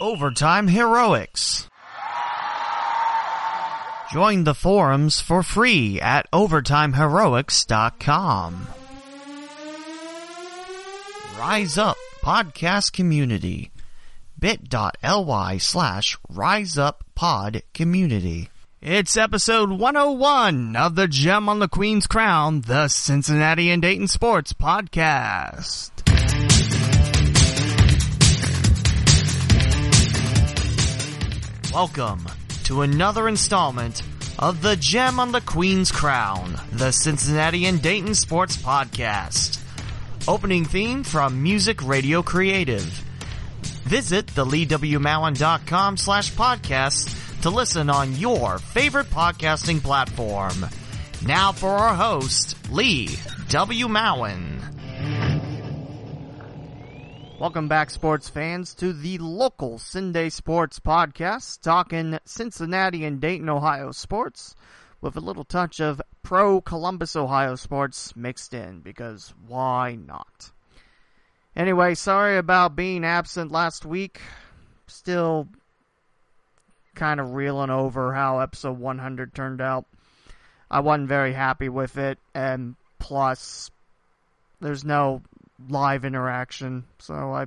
Overtime Heroics. Join the forums for free at overtimeheroics.com. Rise Up Podcast Community. bit.ly slash rise up pod community. It's episode 101 of the Gem on the Queen's Crown, the Cincinnati and Dayton Sports Podcast. Welcome to another installment of the Gem on the Queen's Crown, the Cincinnati and Dayton Sports Podcast. Opening theme from Music Radio Creative. Visit the leewmowen.com slash podcast to listen on your favorite podcasting platform. Now for our host, Lee W. Mowen. Welcome back, sports fans, to the local CinDay Sports Podcast, talking Cincinnati and Dayton, Ohio sports, with a little touch of pro Columbus, Ohio sports mixed in, because why not? Anyway, sorry about being absent last week. Still kind of reeling over how episode 100 turned out. I wasn't very happy with it, and plus, there's no live interaction. So I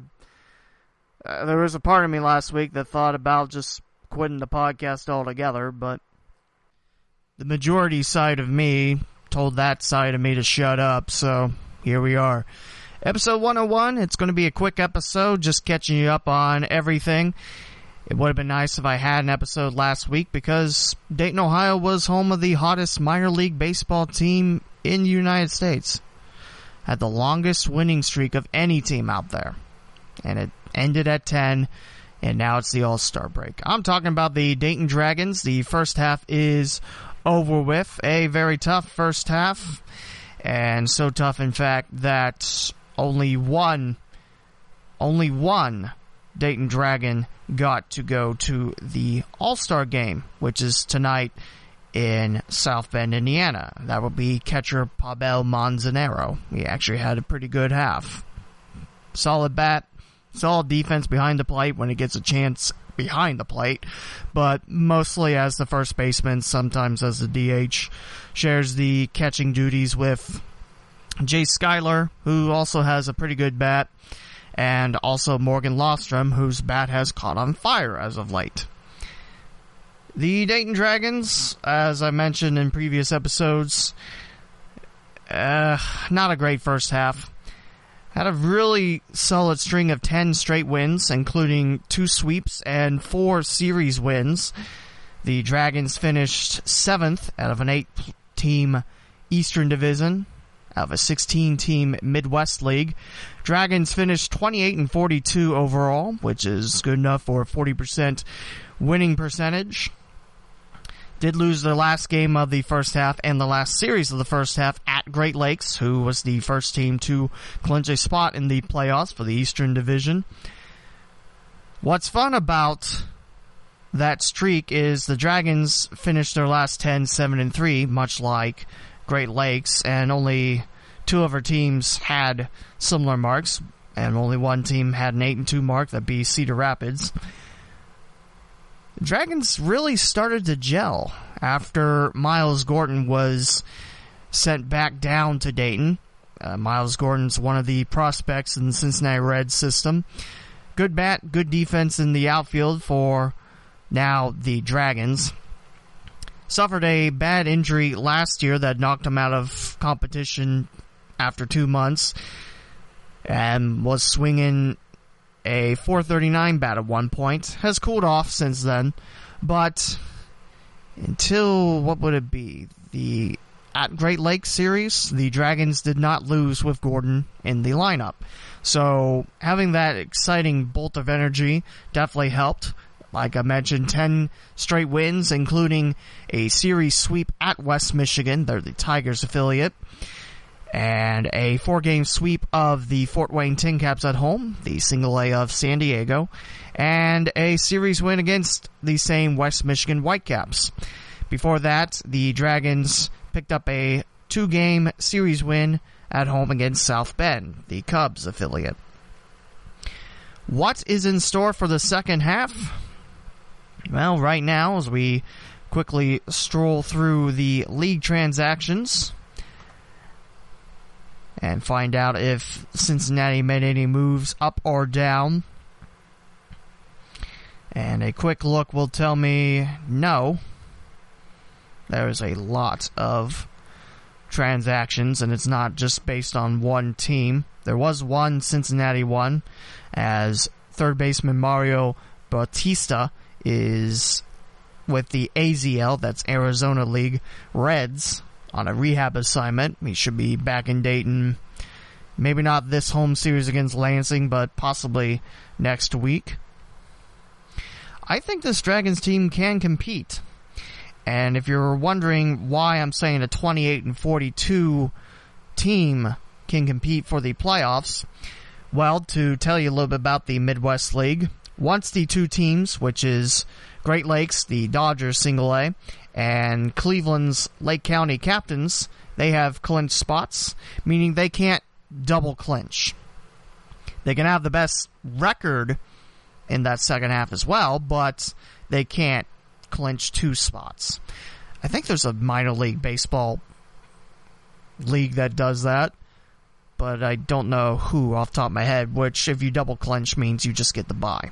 uh, there was a part of me last week that thought about just quitting the podcast altogether, but the majority side of me told that side of me to shut up. So here we are. Episode 101, it's going to be a quick episode, just catching you up on everything. It would have been nice if I had an episode last week because Dayton, Ohio was home of the hottest minor league baseball team in the United States had the longest winning streak of any team out there. And it ended at 10, and now it's the All Star break. I'm talking about the Dayton Dragons. The first half is over with. A very tough first half, and so tough, in fact, that only one, only one Dayton Dragon got to go to the All Star game, which is tonight in South Bend, Indiana. That would be catcher Pabel Manzanero. He actually had a pretty good half. Solid bat, solid defense behind the plate when he gets a chance behind the plate, but mostly as the first baseman, sometimes as the DH. Shares the catching duties with Jay Schuyler, who also has a pretty good bat, and also Morgan Lofstrom, whose bat has caught on fire as of late. The Dayton Dragons, as I mentioned in previous episodes, uh, not a great first half. Had a really solid string of 10 straight wins, including two sweeps and four series wins. The Dragons finished seventh out of an eight team Eastern Division, out of a 16 team Midwest League. Dragons finished 28 and 42 overall, which is good enough for a 40% winning percentage did lose their last game of the first half and the last series of the first half at Great Lakes, who was the first team to clinch a spot in the playoffs for the Eastern Division. What's fun about that streak is the Dragons finished their last 10 7 and 3, much like Great Lakes, and only two of our teams had similar marks, and only one team had an 8 and 2 mark, that be Cedar Rapids. Dragons really started to gel after Miles Gordon was sent back down to Dayton. Uh, Miles Gordon's one of the prospects in the Cincinnati Reds system. Good bat, good defense in the outfield for now the Dragons. Suffered a bad injury last year that knocked him out of competition after two months and was swinging a 439 bat at one point. Has cooled off since then, but until what would it be? The at Great Lakes series, the Dragons did not lose with Gordon in the lineup. So having that exciting bolt of energy definitely helped. Like I mentioned, 10 straight wins, including a series sweep at West Michigan. They're the Tigers affiliate and a four game sweep of the Fort Wayne Tin Caps at home, the single A of San Diego, and a series win against the same West Michigan Whitecaps. Before that, the Dragons picked up a two game series win at home against South Bend, the Cubs affiliate. What is in store for the second half? Well, right now, as we quickly stroll through the league transactions and find out if Cincinnati made any moves up or down. And a quick look will tell me no. There's a lot of transactions, and it's not just based on one team. There was one Cincinnati one, as third baseman Mario Bautista is with the AZL, that's Arizona League Reds, on a rehab assignment. He should be back in Dayton. Maybe not this home series against Lansing, but possibly next week. I think this Dragons team can compete. And if you're wondering why I'm saying a 28 and 42 team can compete for the playoffs, well, to tell you a little bit about the Midwest League, once the two teams, which is Great Lakes, the Dodgers single A, and Cleveland's Lake County Captains, they have clinch spots, meaning they can't double clinch. They can have the best record in that second half as well, but they can't clinch two spots. I think there's a minor league baseball league that does that, but I don't know who off top of my head, which if you double clinch means you just get the bye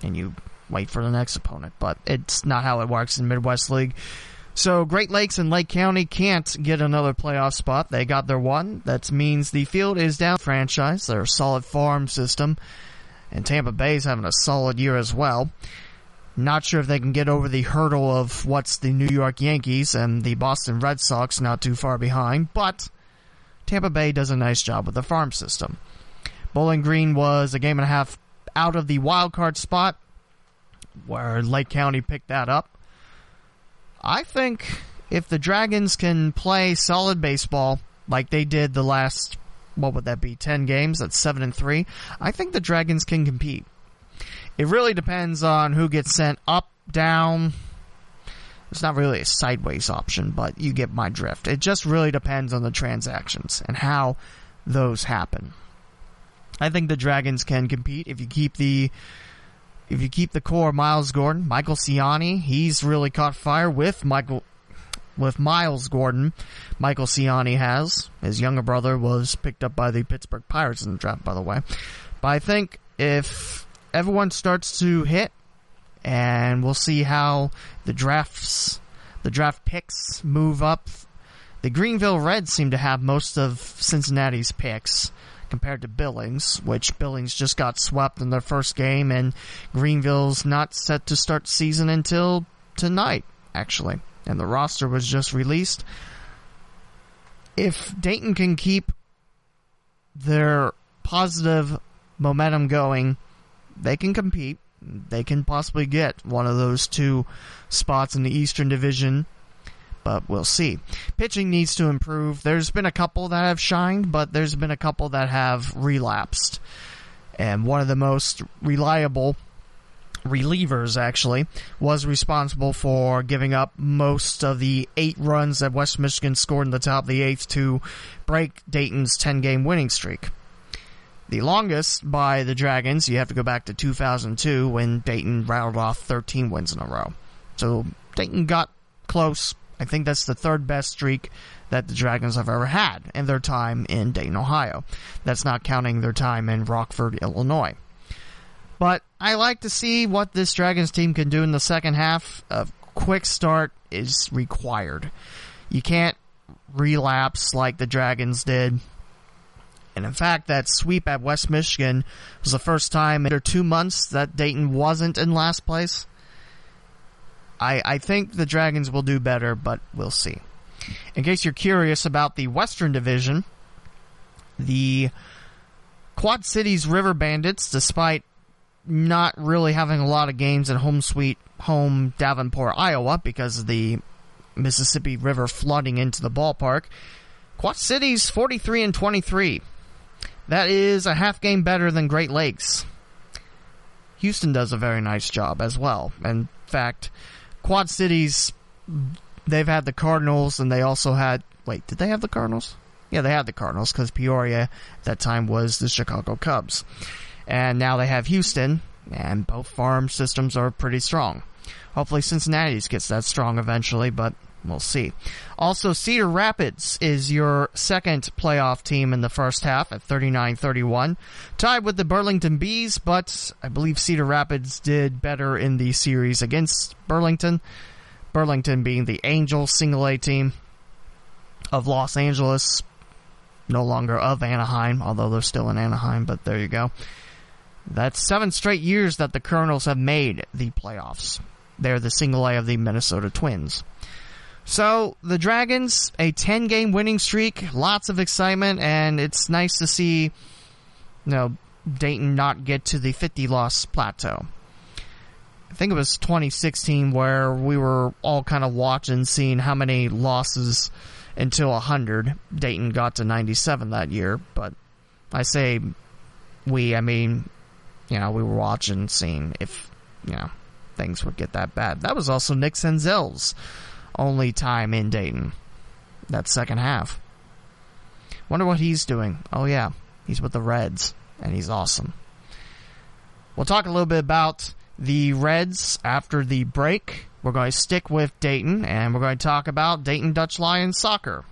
and you wait for the next opponent, but it's not how it works in Midwest League. So Great Lakes and Lake County can't get another playoff spot. They got their one. That means the field is down franchise. They're a solid farm system. And Tampa Bay's having a solid year as well. Not sure if they can get over the hurdle of what's the New York Yankees and the Boston Red Sox not too far behind, but Tampa Bay does a nice job with the farm system. Bowling Green was a game and a half out of the wild card spot where Lake County picked that up. I think if the Dragons can play solid baseball like they did the last what would that be 10 games that's 7 and 3 I think the Dragons can compete. It really depends on who gets sent up, down. It's not really a sideways option, but you get my drift. It just really depends on the transactions and how those happen. I think the Dragons can compete if you keep the if you keep the core Miles Gordon, Michael Siani, he's really caught fire with Michael with Miles Gordon. Michael Siani has. His younger brother was picked up by the Pittsburgh Pirates in the draft, by the way. But I think if everyone starts to hit, and we'll see how the drafts, the draft picks move up. The Greenville Reds seem to have most of Cincinnati's picks compared to Billings, which Billings just got swept in their first game, and Greenville's not set to start season until tonight, actually. And the roster was just released. If Dayton can keep their positive momentum going, they can compete. They can possibly get one of those two spots in the Eastern Division but we'll see. Pitching needs to improve. There's been a couple that have shined, but there's been a couple that have relapsed. And one of the most reliable relievers actually was responsible for giving up most of the eight runs that West Michigan scored in the top of the eighth to break Dayton's 10 game winning streak. The longest by the Dragons, you have to go back to 2002 when Dayton rattled off 13 wins in a row. So Dayton got close, I think that's the third best streak that the Dragons have ever had in their time in Dayton, Ohio. That's not counting their time in Rockford, Illinois. But I like to see what this Dragons team can do in the second half. A quick start is required. You can't relapse like the Dragons did. And in fact, that sweep at West Michigan was the first time in two months that Dayton wasn't in last place. I, I think the Dragons will do better, but we'll see. In case you're curious about the Western Division, the Quad Cities River Bandits, despite not really having a lot of games at home sweet home Davenport, Iowa, because of the Mississippi River flooding into the ballpark, Quad Cities 43 and 23. That is a half game better than Great Lakes. Houston does a very nice job as well. In fact, Quad Cities, they've had the Cardinals, and they also had. Wait, did they have the Cardinals? Yeah, they had the Cardinals because Peoria at that time was the Chicago Cubs. and now they have Houston, and both farm systems are pretty strong. Hopefully, Cincinnati's gets that strong eventually, but we'll see. Also, Cedar Rapids is your second playoff team in the first half at 39-31, tied with the Burlington Bees, but I believe Cedar Rapids did better in the series against Burlington. Burlington being the Angel single A team of Los Angeles, no longer of Anaheim, although they're still in Anaheim, but there you go. That's seven straight years that the Kernels have made the playoffs. They're the single A of the Minnesota Twins. So, the Dragons, a 10 game winning streak, lots of excitement, and it's nice to see, you know, Dayton not get to the 50 loss plateau. I think it was 2016 where we were all kind of watching, seeing how many losses until 100. Dayton got to 97 that year, but I say we, I mean, you know, we were watching, seeing if, you know, things would get that bad. That was also Nick Senzel's only time in Dayton. That second half. Wonder what he's doing. Oh, yeah, he's with the Reds, and he's awesome. We'll talk a little bit about the Reds after the break. We're going to stick with Dayton, and we're going to talk about Dayton Dutch Lions soccer.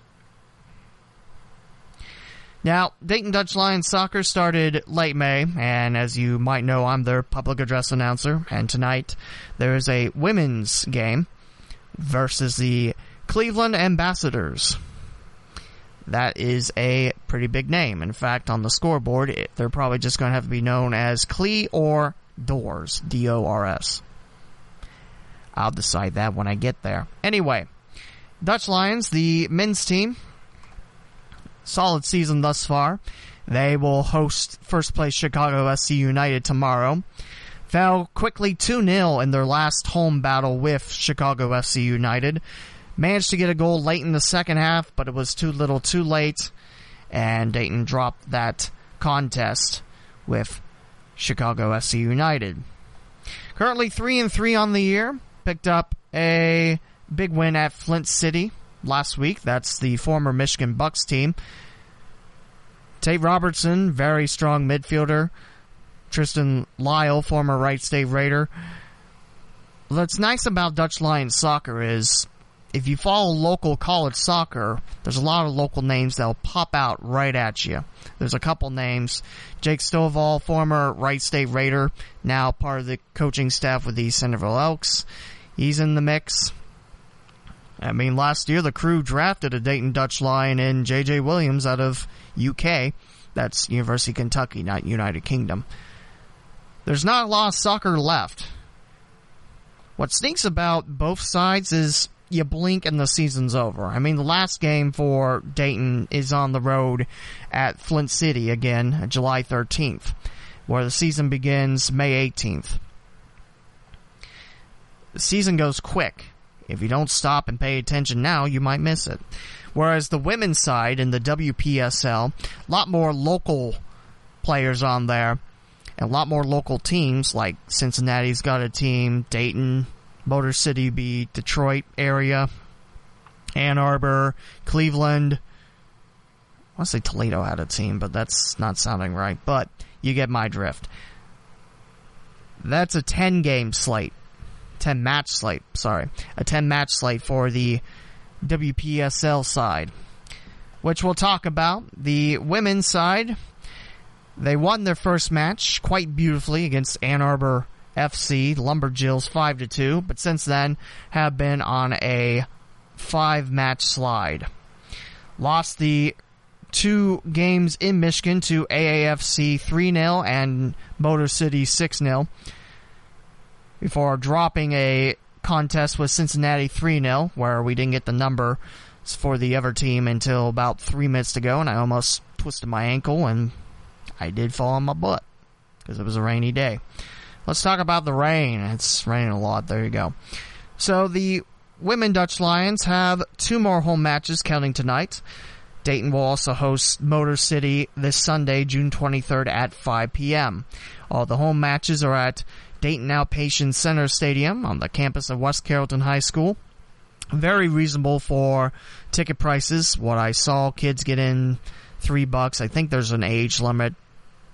Now, Dayton Dutch Lions soccer started late May, and as you might know, I'm their public address announcer, and tonight there is a women's game versus the Cleveland Ambassadors. That is a pretty big name. In fact, on the scoreboard, it, they're probably just going to have to be known as Cle or Dors. D O R S. I'll decide that when I get there. Anyway, Dutch Lions, the men's team, solid season thus far. They will host first place Chicago FC United tomorrow. Fell quickly 2 0 in their last home battle with Chicago FC United. Managed to get a goal late in the second half, but it was too little too late, and Dayton dropped that contest with Chicago FC United. Currently 3 and 3 on the year. Picked up a big win at Flint City last week. That's the former Michigan Bucks team. Tate Robertson, very strong midfielder. Tristan Lyle, former Wright State Raider. What's nice about Dutch Lions soccer is if you follow local college soccer, there's a lot of local names that'll pop out right at you. There's a couple names. Jake Stovall, former Wright State Raider, now part of the coaching staff with the Centerville Elks. He's in the mix. I mean, last year the crew drafted a Dayton Dutch Lion in J.J. Williams out of UK. That's University of Kentucky, not United Kingdom. There's not a lot of soccer left. What stinks about both sides is you blink and the season's over. I mean, the last game for Dayton is on the road at Flint City again, July 13th, where the season begins May 18th. The season goes quick. If you don't stop and pay attention now, you might miss it. Whereas the women's side in the WPSL, a lot more local players on there, and a lot more local teams like Cincinnati's got a team, Dayton, Motor City B, Detroit area, Ann Arbor, Cleveland. I want to say Toledo had a team, but that's not sounding right. But you get my drift. That's a 10 game slate. 10 match slate, sorry. A 10 match slate for the WPSL side, which we'll talk about. The women's side, they won their first match quite beautifully against Ann Arbor FC, Lumberjills 5 to 2, but since then have been on a five match slide. Lost the two games in Michigan to AAFC 3 0 and Motor City 6 0 before dropping a contest with Cincinnati 3 0, where we didn't get the number for the other team until about three minutes to go, and I almost twisted my ankle and I did fall on my butt because it was a rainy day. Let's talk about the rain. It's raining a lot. There you go. So the women Dutch Lions have two more home matches counting tonight. Dayton will also host Motor City this Sunday, June 23rd at 5 p.m. All the home matches are at Dayton Outpatient Center Stadium on the campus of West Carrollton High School. Very reasonable for ticket prices. What I saw, kids get in three bucks. I think there's an age limit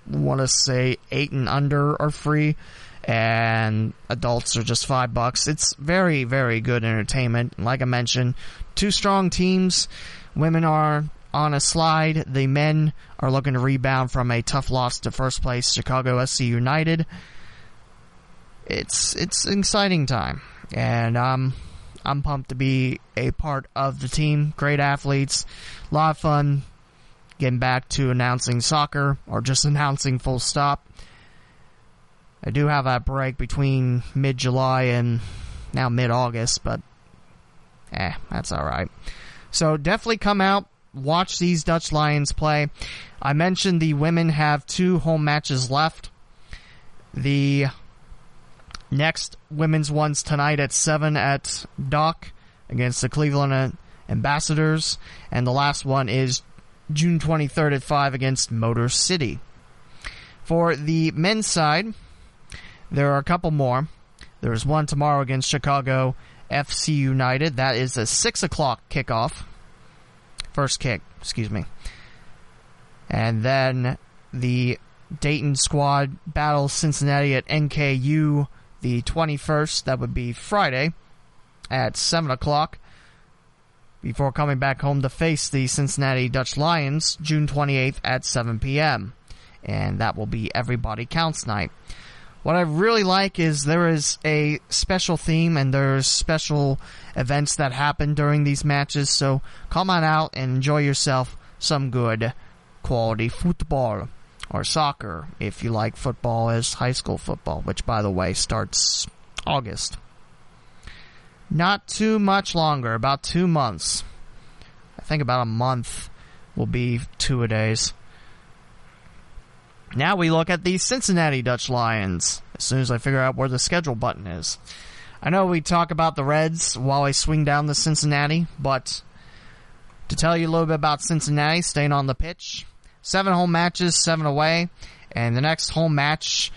want to say eight and under are free, and adults are just five bucks. It's very, very good entertainment. Like I mentioned, two strong teams. Women are on a slide. The men are looking to rebound from a tough loss to first place Chicago FC United. It's it's exciting time, and um, I'm pumped to be a part of the team. Great athletes, a lot of fun. Getting back to announcing soccer or just announcing full stop. I do have a break between mid July and now mid August, but eh, that's alright. So definitely come out, watch these Dutch Lions play. I mentioned the women have two home matches left. The next women's one's tonight at 7 at Dock against the Cleveland Ambassadors, and the last one is June 23rd at 5 against Motor City. For the men's side, there are a couple more. There's one tomorrow against Chicago FC United. That is a 6 o'clock kickoff. First kick, excuse me. And then the Dayton squad battles Cincinnati at NKU the 21st. That would be Friday at 7 o'clock. Before coming back home to face the Cincinnati Dutch Lions June 28th at 7 p.m. And that will be Everybody Counts Night. What I really like is there is a special theme and there's special events that happen during these matches. So come on out and enjoy yourself some good quality football or soccer if you like football as high school football, which by the way starts August. Not too much longer, about two months. I think about a month will be two a days. Now we look at the Cincinnati Dutch Lions. As soon as I figure out where the schedule button is. I know we talk about the Reds while I swing down to Cincinnati, but to tell you a little bit about Cincinnati, staying on the pitch, seven home matches, seven away, and the next home match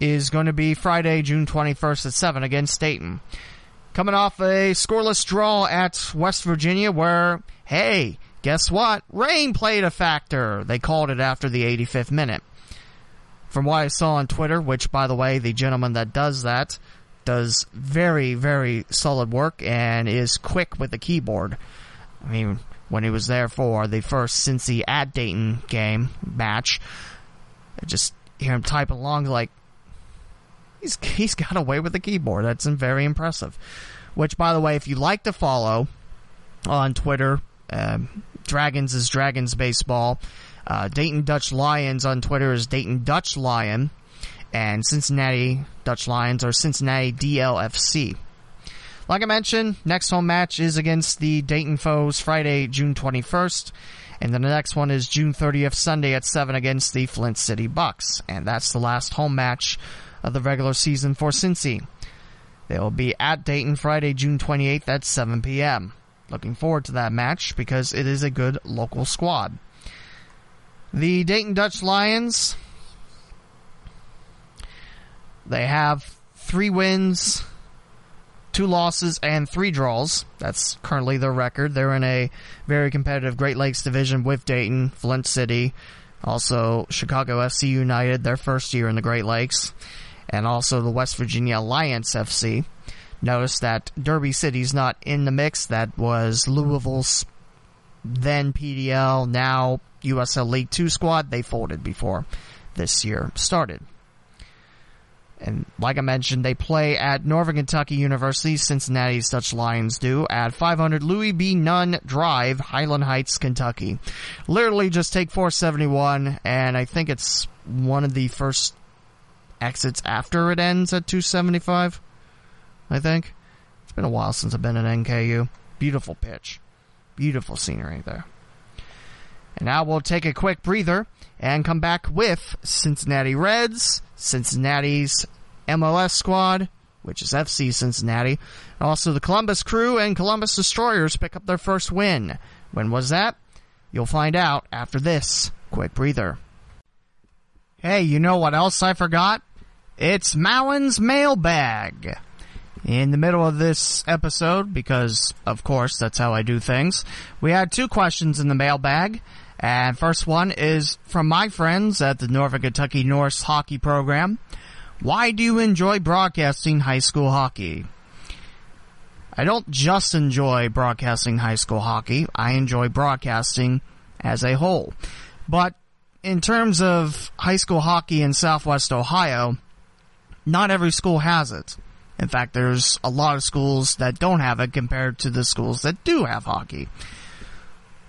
is going to be Friday, June 21st at 7 against Dayton. Coming off a scoreless draw at West Virginia where, hey, guess what? Rain played a factor. They called it after the 85th minute. From what I saw on Twitter, which by the way, the gentleman that does that does very, very solid work and is quick with the keyboard. I mean, when he was there for the first Cincy at Dayton game match, I just hear him typing along like he's he's got away with the keyboard. That's very impressive. Which, by the way, if you like to follow on Twitter, um, Dragons is Dragons Baseball. Uh, Dayton Dutch Lions on Twitter is Dayton Dutch Lion, and Cincinnati Dutch Lions are Cincinnati DLFC. Like I mentioned, next home match is against the Dayton foes Friday, June 21st. And then the next one is June 30th, Sunday at 7 against the Flint City Bucks. And that's the last home match of the regular season for Cincy. They will be at Dayton Friday, June 28th at 7 p.m. Looking forward to that match because it is a good local squad. The Dayton Dutch Lions, they have three wins, two losses, and three draws. That's currently their record. They're in a very competitive Great Lakes division with Dayton, Flint City, also Chicago FC United, their first year in the Great Lakes and also the West Virginia Alliance FC. Notice that Derby City's not in the mix. That was Louisville's then PDL, now USL League 2 squad. They folded before this year started. And like I mentioned, they play at Northern Kentucky University. Cincinnati's Dutch Lions do at 500 Louis B. Nunn Drive, Highland Heights, Kentucky. Literally just take 471, and I think it's one of the first exits after it ends at 275. I think. It's been a while since I've been at NKU. Beautiful pitch. Beautiful scenery there. And now we'll take a quick breather and come back with Cincinnati Reds, Cincinnati's MLS squad, which is FC Cincinnati, and also the Columbus Crew and Columbus Destroyers pick up their first win. When was that? You'll find out after this quick breather. Hey, you know what else I forgot? It's Mowen's mailbag. In the middle of this episode, because of course that's how I do things, we had two questions in the mailbag, And first one is from my friends at the Northern Kentucky Norse hockey program. Why do you enjoy broadcasting high school hockey? I don't just enjoy broadcasting high school hockey. I enjoy broadcasting as a whole. But in terms of high school hockey in Southwest Ohio, not every school has it. In fact, there's a lot of schools that don't have it compared to the schools that do have hockey.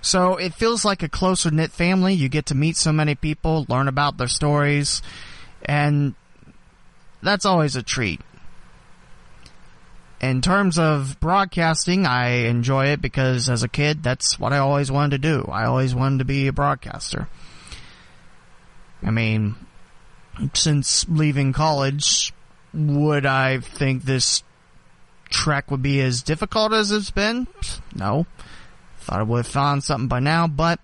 So it feels like a closer knit family. You get to meet so many people, learn about their stories, and that's always a treat. In terms of broadcasting, I enjoy it because as a kid, that's what I always wanted to do. I always wanted to be a broadcaster. I mean, since leaving college, would I think this trek would be as difficult as it's been? No. Thought I would have found something by now, but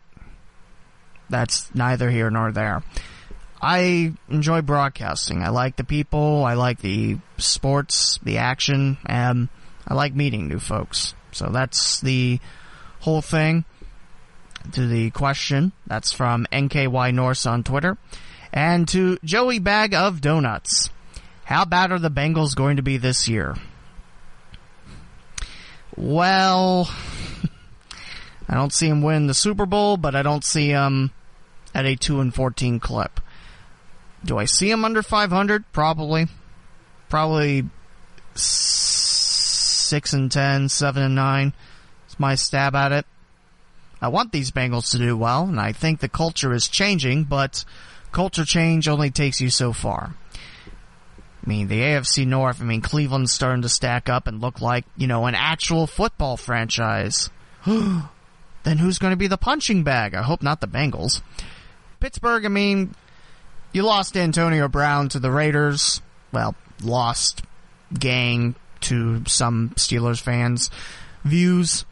that's neither here nor there. I enjoy broadcasting. I like the people. I like the sports, the action, and I like meeting new folks. So that's the whole thing. To the question, that's from NKY Norse on Twitter. And to Joey Bag of Donuts. How bad are the Bengals going to be this year? Well, I don't see them win the Super Bowl, but I don't see them at a 2 and 14 clip. Do I see them under 500? Probably. Probably 6 and 10, 7 and 9. It's my stab at it. I want these Bengals to do well, and I think the culture is changing, but culture change only takes you so far. I mean, the AFC North, I mean, Cleveland's starting to stack up and look like, you know, an actual football franchise. then who's going to be the punching bag? I hope not the Bengals. Pittsburgh, I mean, you lost Antonio Brown to the Raiders. Well, lost gang to some Steelers fans' views.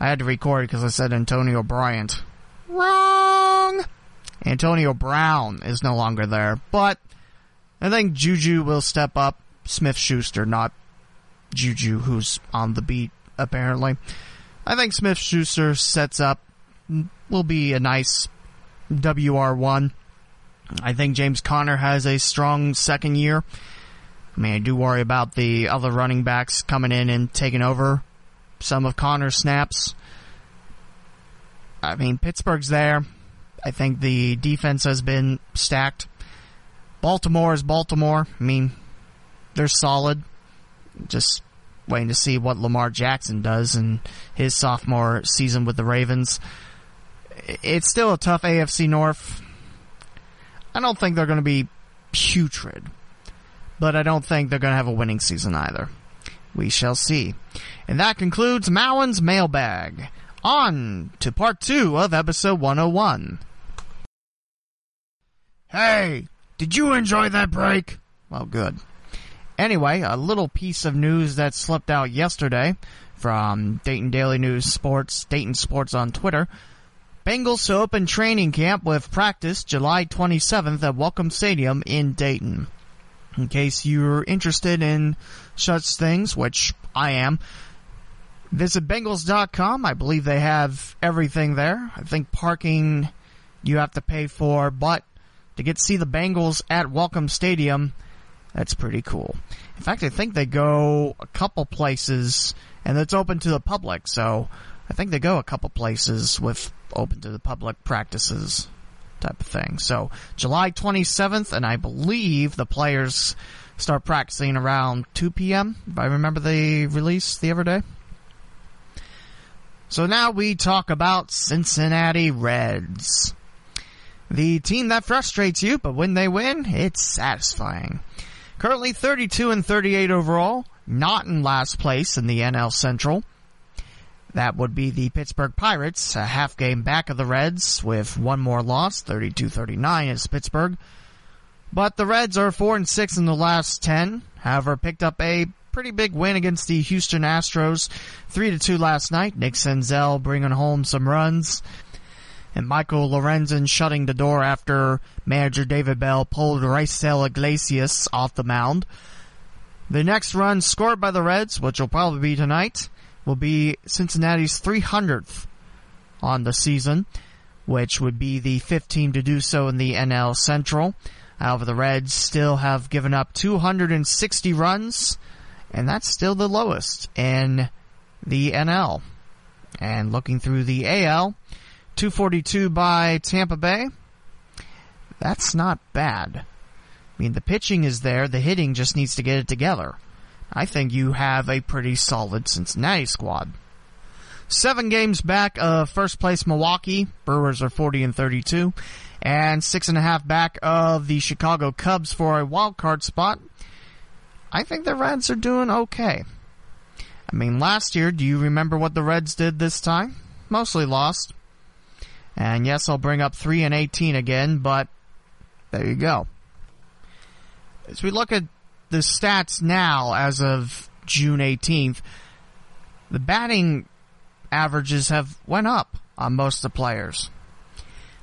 I had to record because I said Antonio Bryant. Wrong! Antonio Brown is no longer there, but I think Juju will step up. Smith Schuster, not Juju, who's on the beat, apparently. I think Smith Schuster sets up, will be a nice WR1. I think James Conner has a strong second year. I mean, I do worry about the other running backs coming in and taking over some of Conner's snaps. I mean, Pittsburgh's there. I think the defense has been stacked. Baltimore is Baltimore. I mean, they're solid. Just waiting to see what Lamar Jackson does in his sophomore season with the Ravens. It's still a tough AFC North. I don't think they're going to be putrid, but I don't think they're going to have a winning season either. We shall see. And that concludes Mowen's mailbag. On to part two of episode 101. Hey, did you enjoy that break? Well, good. Anyway, a little piece of news that slipped out yesterday from Dayton Daily News Sports, Dayton Sports on Twitter. Bengals to open training camp with practice July 27th at Welcome Stadium in Dayton. In case you're interested in such things, which I am, visit Bengals.com. I believe they have everything there. I think parking you have to pay for, but to get to see the Bengals at Welcome Stadium, that's pretty cool. In fact, I think they go a couple places, and it's open to the public, so I think they go a couple places with open to the public practices type of thing. So July 27th, and I believe the players start practicing around 2 p.m. If I remember the release the other day. So now we talk about Cincinnati Reds. The team that frustrates you, but when they win, it's satisfying. Currently 32 and 38 overall, not in last place in the NL Central. That would be the Pittsburgh Pirates, a half game back of the Reds with one more loss, 32-39 is Pittsburgh. But the Reds are 4 and 6 in the last 10, however picked up a pretty big win against the Houston Astros, 3 to 2 last night. Nick Senzel bringing home some runs. And Michael Lorenzen shutting the door after manager David Bell pulled Raisel Iglesias off the mound. The next run scored by the Reds, which will probably be tonight, will be Cincinnati's 300th on the season. which would be the fifth team to do so in the NL Central. However, the Reds still have given up 260 runs, and that's still the lowest in the NL. And looking through the AL, 242 by Tampa Bay. That's not bad. I mean, the pitching is there, the hitting just needs to get it together. I think you have a pretty solid Cincinnati squad. Seven games back of first place Milwaukee. Brewers are 40 and 32. And six and a half back of the Chicago Cubs for a wild card spot. I think the Reds are doing okay. I mean, last year, do you remember what the Reds did this time? Mostly lost. And yes, I'll bring up 3 and 18 again, but there you go. As we look at the stats now as of June 18th, the batting averages have went up on most of the players.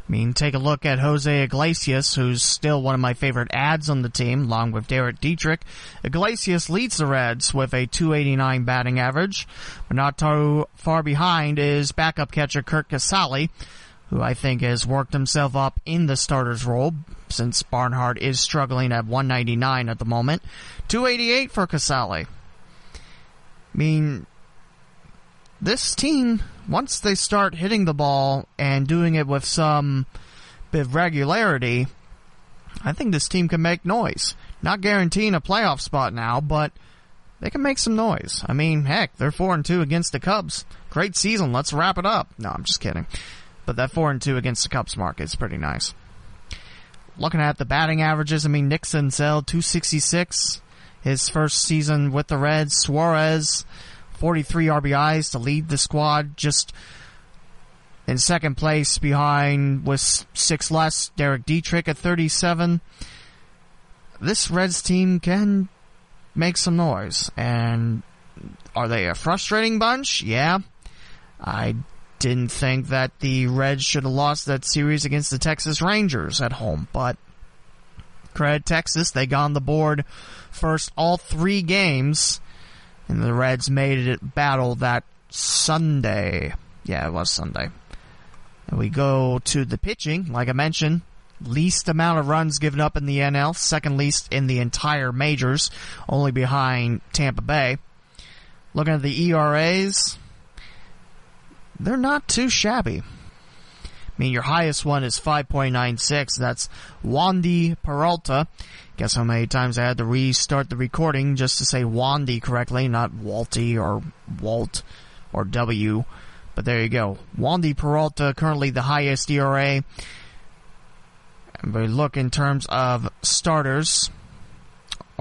I mean, take a look at Jose Iglesias, who's still one of my favorite ads on the team, along with Derek Dietrich. Iglesias leads the Reds with a 289 batting average, but not too far behind is backup catcher Curt Casali, who I think has worked himself up in the starter's role since Barnhart is struggling at 199 at the moment. 288 for Casali. I mean, this team, once they start hitting the ball and doing it with some bit of regularity, I think this team can make noise. Not guaranteeing a playoff spot now, but they can make some noise. I mean, heck, they're 4 and 2 against the Cubs. Great season. Let's wrap it up. No, I'm just kidding. But that 4 and 2 against the Cubs mark is pretty nice. Looking at the batting averages, I mean, Nick Senzel, 266. His first season with the Reds. Suarez, 43 RBIs to lead the squad, just in second place behind with six less. Derek Dietrich at 37. This Reds team can make some noise. And are they a frustrating bunch? Yeah. I didn't think that the Reds should have lost that series against the Texas Rangers at home, but credit Texas, they got on the board first all three games and the Reds made it battle that Sunday. Yeah, it was Sunday. And we go to the pitching, like I mentioned, least amount of runs given up in the NL, second least in the entire majors, only behind Tampa Bay. Looking at the ERAs, they're not too shabby. I mean, your highest one is 5.96. That's Wandy Peralta. Guess how many times I had to restart the recording just to say Wandy correctly, not Walty or Walt or W. But there you go. Wandy Peralta, currently the highest ERA. And we look in terms of starters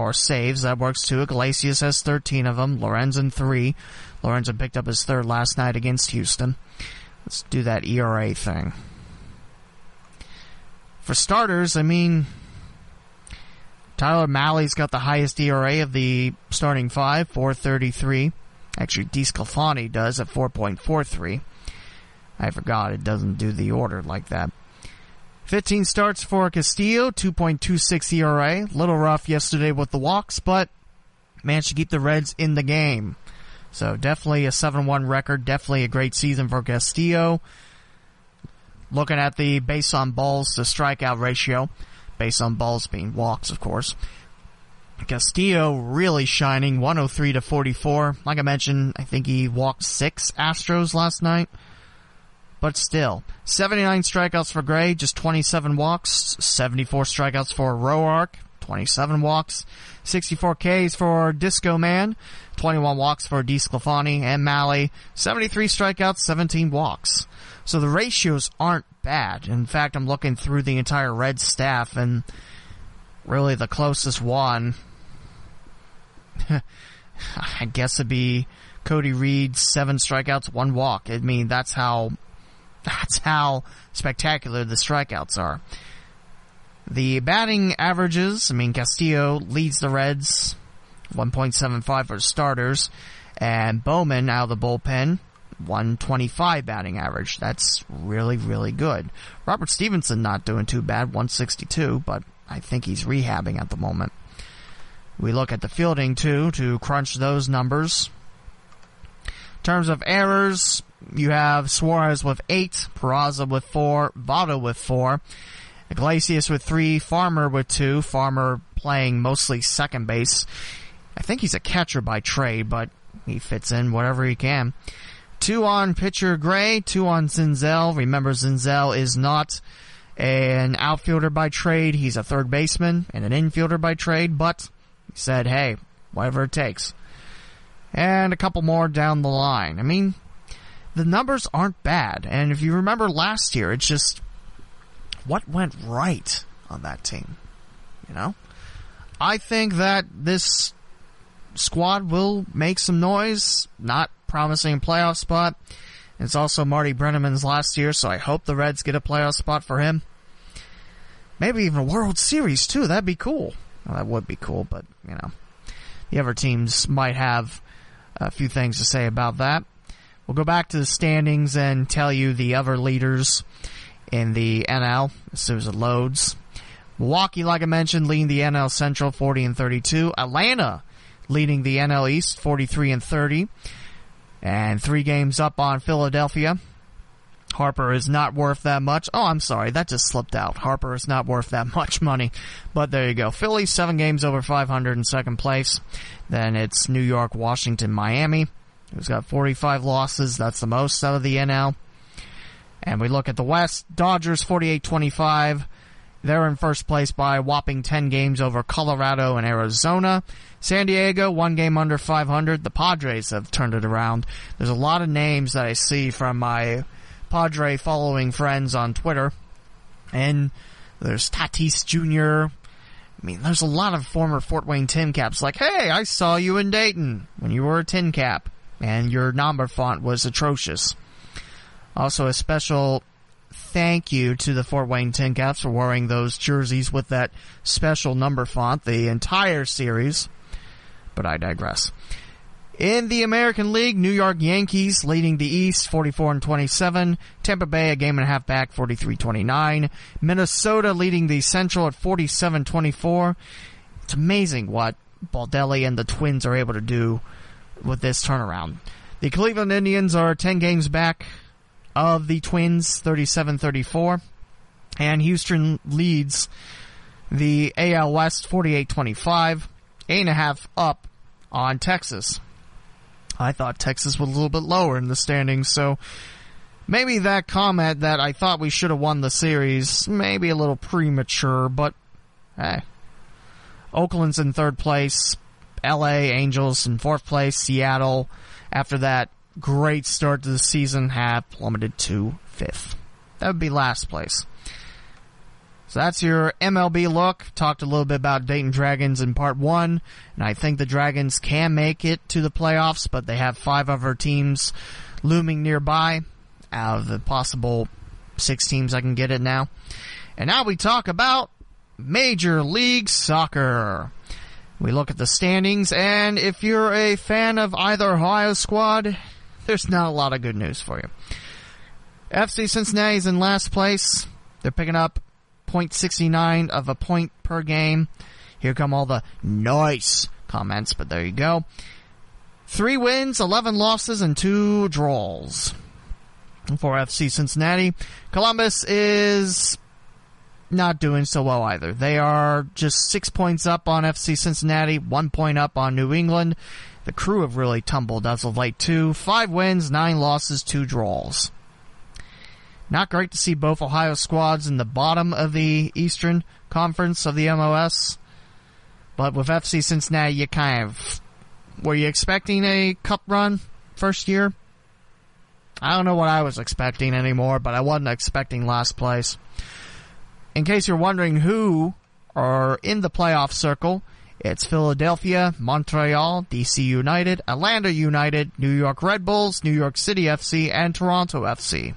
or saves, that works too. Iglesias has 13 of them, Lorenzen 3. Lorenzen picked up his third last night against Houston. Let's do that ERA thing. For starters, I mean, Tyler Mahle's got the highest ERA of the starting five, 433. Actually, DeSclafani does at 4.43. I forgot it doesn't do the order like that. 15 starts for Castillo, 2.26 ERA. Little rough yesterday with the walks, but managed to keep the Reds in the game. So definitely a 7-1 record, definitely a great season for Castillo. Looking at the base on balls to strikeout ratio, based on balls being walks, of course. Castillo really shining, 103 to 44. Like I mentioned, I think he walked six Astros last night. But still, 79 strikeouts for Gray, just 27 walks, 74 strikeouts for Roark, 27 walks, 64 Ks for Disco Man, 21 walks for DeSclafani and Mahle, 73 strikeouts, 17 walks. So the ratios aren't bad. In fact, I'm looking through the entire Red staff, and really the closest one, I guess it'd be Cody Reed, seven strikeouts, one walk. I mean, that's how that's how spectacular the strikeouts are. The batting averages, I mean, Castillo leads the Reds, 1.75 for starters, and Bowman out of the bullpen, 125 batting average. That's really, really good. Robert Stephenson not doing too bad, 162, but I think he's rehabbing at the moment. We look at the fielding too to crunch those numbers. In terms of errors, you have Suarez with eight, Peraza with four, Votto with four, Iglesias with three, Farmer with two, Farmer playing mostly second base. I think he's a catcher by trade, but he fits in whatever he can. Two on pitcher Gray, two on Senzel. Remember, Senzel is not an outfielder by trade. He's a third baseman and an infielder by trade, but he said, hey, whatever it takes. And a couple more down the line. I mean, the numbers aren't bad. And if you remember last year, it's just what went right on that team. You know? I think that this squad will make some noise. Not promising a playoff spot. It's also Marty Brennaman's last year, so I hope the Reds get a playoff spot for him. Maybe even a World Series too. That'd be cool. Well, that would be cool, but you know, the other teams might have a few things to say about that. We'll go back to the standings and tell you the other leaders in the NL as soon as it loads. Milwaukee, like I mentioned, leading the NL Central 40 and 32. Atlanta leading the NL East 43 and 30. And three games up on Philadelphia. Harper is not worth that much. Oh, I'm sorry, that just slipped out. Harper is not worth that much money. But there you go. Philly, seven games over 500 in second place. Then it's New York, Washington, Miami. Who's got 45 losses. That's the most out of the NL. And we look at the West. Dodgers 48-25. They're in first place by whopping 10 games over Colorado and Arizona. San Diego, one game under 500. The Padres have turned it around. There's a lot of names that I see from my Padre following friends on Twitter. And there's Tatis Jr. I mean, there's a lot of former Fort Wayne tin caps like, hey, I saw you in Dayton when you were a tin cap and your number font was atrocious. Also, a special thank you to the Fort Wayne Tin Caps for wearing those jerseys with that special number font the entire series. But I digress. In the American League, New York Yankees leading the East 44 and 27. Tampa Bay a game and a half back 43-29. Minnesota leading the Central at 47-24. It's amazing what Baldelli and the Twins are able to do with this turnaround. The Cleveland Indians are 10 games back of the Twins 37-34 and Houston leads the AL West 48-25, eight and a half up on Texas. I thought Texas was a little bit lower in the standings, so maybe that comment that I thought we should have won the series, maybe a little premature, but hey. Oakland's in third place, LA Angels in fourth place, Seattle after that great start to the season have plummeted to fifth. That would be last place. So that's your MLB look. Talked a little bit about Dayton Dragons in part one, and I think the Dragons can make it to the playoffs, but they have five other teams looming nearby out of the possible six teams I can get it now. And now we talk about Major League Soccer. We look at the standings, and if you're a fan of either Ohio squad, there's not a lot of good news for you. FC Cincinnati is in last place. They're picking up 0.69 of a point per game. Here come all the nice comments, but there you go. Three wins, 11 losses, and two draws for FC Cincinnati. Columbus is not doing so well either. They are just six points up on FC Cincinnati, one point up on New England. The crew have really tumbled as of late too. Five wins, nine losses, two draws. Not great to see both Ohio squads in the bottom of the Eastern Conference of the MLS. But with FC Cincinnati, you kind of were you expecting a cup run first year? I don't know what I was expecting anymore, but I wasn't expecting last place. In case you're wondering who are in the playoff circle, it's Philadelphia, Montreal, DC United, Atlanta United, New York Red Bulls, New York City FC, and Toronto FC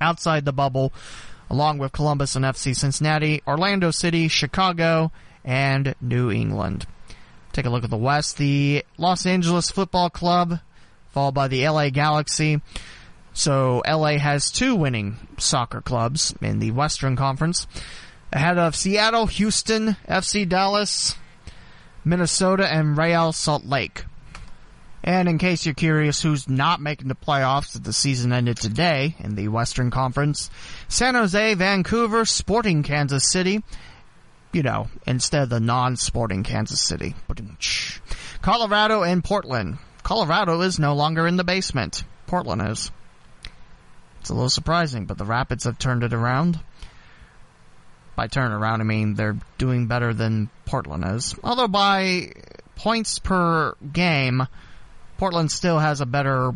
outside the bubble, along with Columbus and FC Cincinnati, Orlando City, Chicago, and New England. Take a look at the West. The Los Angeles Football Club, followed by the LA Galaxy. So LA has two winning soccer clubs in the Western Conference. Ahead of Seattle, Houston, FC Dallas, Minnesota, and Real Salt Lake. And in case you're curious who's not making the playoffs, the season ended today in the Western Conference. San Jose, Vancouver, Sporting Kansas City. You know, instead of the non-sporting Kansas City. Colorado and Portland. Colorado is no longer in the basement. Portland is. It's a little surprising, but the Rapids have turned it around. By turn around, I mean they're doing better than Portland is. Although by points per game, Portland still has a better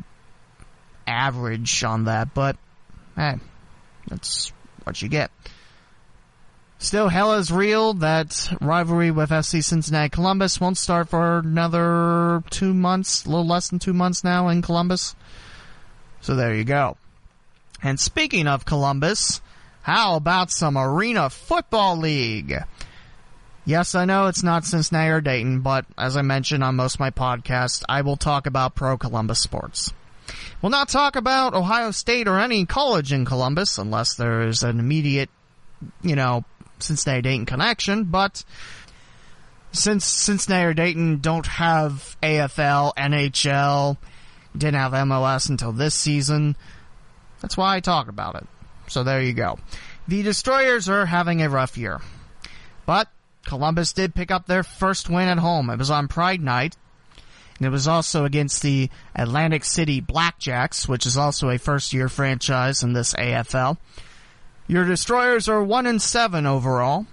average on that, but hey, that's what you get. Still, hell is real. That rivalry with FC Cincinnati Columbus won't start for another two months, a little less than two months now in Columbus. So there you go. And speaking of Columbus, how about some Arena Football League? Yes, I know it's not Cincinnati or Dayton, but as I mentioned on most of my podcasts, I will talk about pro Columbus sports. We'll not talk about Ohio State or any college in Columbus unless there is an immediate, you know, Cincinnati Dayton connection, but since Cincinnati or Dayton don't have AFL, NHL, didn't have MLS until this season, that's why I talk about it. So there you go. The Destroyers are having a rough year. But Columbus did pick up their first win at home. It was on Pride Night. And it was also against the Atlantic City Blackjacks, which is also a first year franchise in this AFL. Your Destroyers are 1 and 7 overall.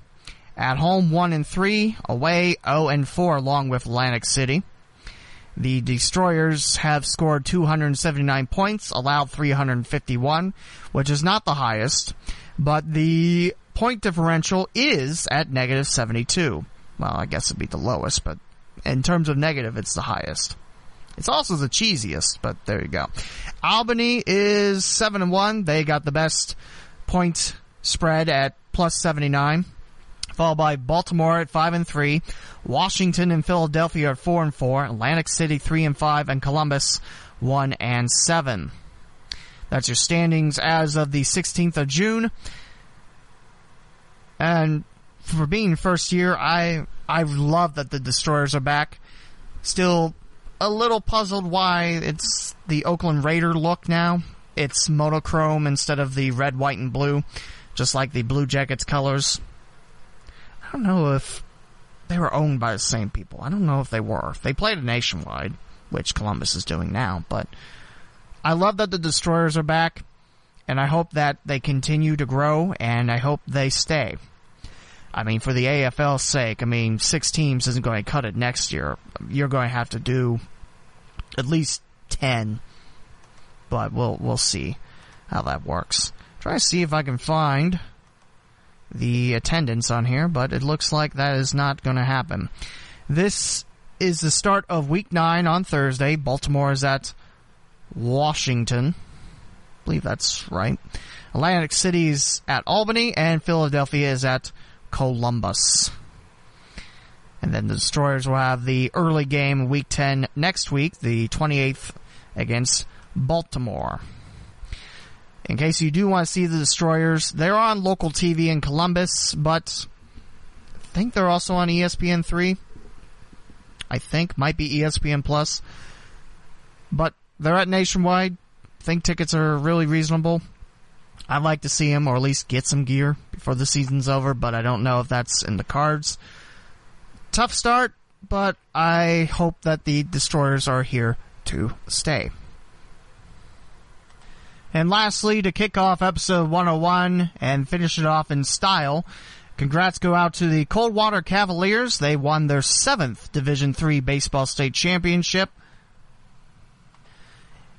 At home 1 and 3, away 0 and 4 along with Atlantic City. The Destroyers have scored 279 points, allowed 351, which is not the highest, but the point differential is at negative 72. Well, I guess it'd be the lowest, but in terms of negative, it's the highest. It's also the cheesiest, but there you go. Albany is 7 and 1. They got the best point spread at plus 79 followed by Baltimore at five and three, Washington and Philadelphia at four and four, Atlantic City three and five, and Columbus one and seven. That's your standings as of the 16th of June. And for being first year, I I love that the Destroyers are back. Still a little puzzled why it's the Oakland Raider look now. It's monochrome instead of the red, white, and blue, just like the Blue Jackets colors. I don't know if they were owned by the same people. I don't know if they were. They played a nationwide, which Columbus is doing now, but I love that the Destroyers are back, and I hope that they continue to grow, and I hope they stay. I mean, for the AFL's sake, I mean, six teams isn't going to cut it next year. You're going to have to do at least ten, but we'll we'll see how that works. Try to see if I can find the attendance on here, but it looks like that is not going to happen. This is the start of week nine on Thursday. Baltimore is at Washington. I believe that's right. Atlantic City is at Albany, and Philadelphia is at Columbus. And then the Destroyers will have the early game week 10 next week, the 28th against Baltimore. In case you do want to see the destroyers, they're on local TV in Columbus, but I think they're also on ESPN three. I think might be ESPN plus, but they're at nationwide. I think tickets are really reasonable. I'd like to see them or at least get some gear before the season's over, but I don't know if that's in the cards. Tough start, but I hope that the destroyers are here to stay. And lastly, to kick off episode 101 and finish it off in style, congrats go out to the Coldwater Cavaliers. They won their seventh Division III baseball state championship.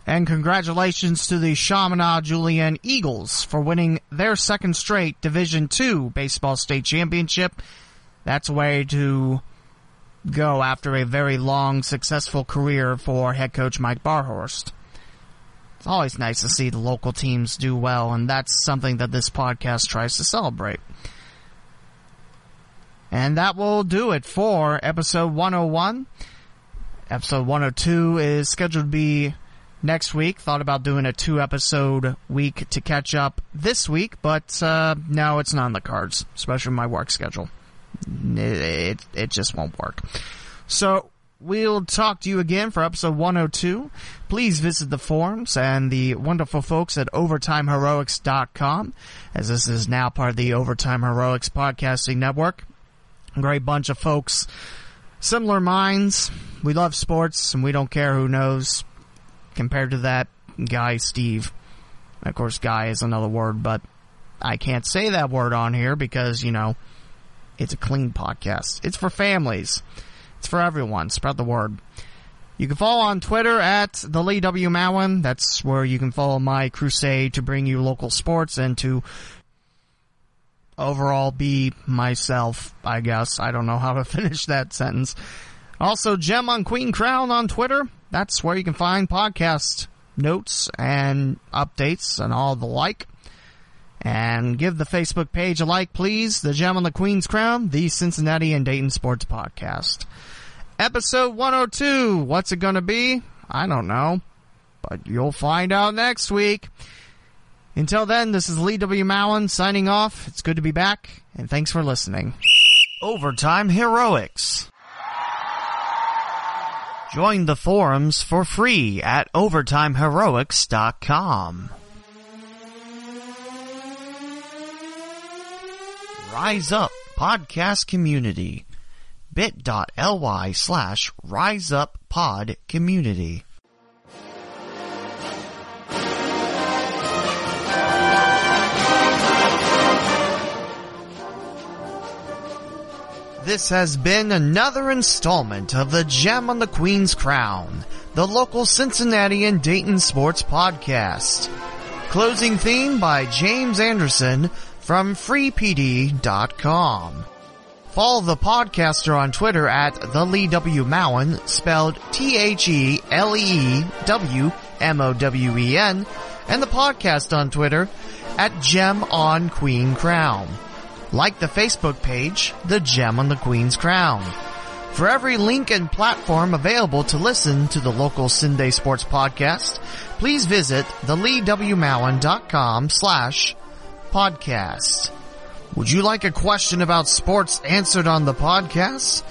And congratulations to the Chaminade Julienne Eagles for winning their second straight Division II baseball state championship. That's a way to go after a very long, successful career for head coach Mike Barhorst. Always nice to see the local teams do well, and that's something that this podcast tries to celebrate. And that will do it for episode 101. Episode 102 is scheduled to be next week. Thought about doing a two episode week to catch up this week, but uh, no, it's not on the cards, especially my work schedule. It, it, it just won't work. So we'll talk to you again for episode 102. Please visit the forums and the wonderful folks at OvertimeHeroics.com, as this is now part of the Overtime Heroics podcasting network. Great bunch of folks, similar minds. We love sports and we don't care who knows compared to that guy, Steve. Of course, guy is another word, but I can't say that word on here because, you know, it's a clean podcast. It's for families. It's for everyone. Spread the word. You can follow on Twitter at the Lee W. Mowen. That's where you can follow my crusade to bring you local sports and to overall be myself, I guess. I don't know how to finish that sentence. Also, Gem on Queen Crown on Twitter. That's where you can find podcast notes and updates and all the like. And give the Facebook page a like, please. The Gem on the Queen's Crown, the Cincinnati and Dayton Sports Podcast. Episode 102. What's it gonna be? I don't know. But you'll find out next week. Until then, this is Lee W. Mowen signing off. It's good to be back, and thanks for listening. Overtime Heroics. Join the forums for free at OvertimeHeroics.com. Rise Up Podcast Community. bit.ly slash Rise Up Pod Community. This has been another installment of the Gem on the Queen's Crown, the local Cincinnati and Dayton sports podcast. Closing theme by James Anderson from freepd.com. Follow the podcaster on Twitter at the Lee W. Mowen, spelled T-H-E-L-E-W-M-O-W-E-N, and the podcast on Twitter at Gem on Queen Crown. Like the Facebook page, The Gem on the Queen's Crown. For every link and platform available to listen to the local CinDay Sports Podcast, please visit theleewmowen.com slash podcast. Would you like a question about sports answered on the podcast?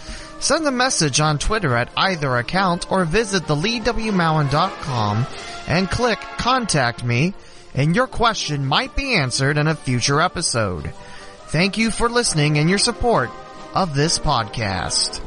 Send a message on Twitter at either account or visit theleewmowen.com and click contact me and your question might be answered in a future episode. Thank you for listening and your support of this podcast.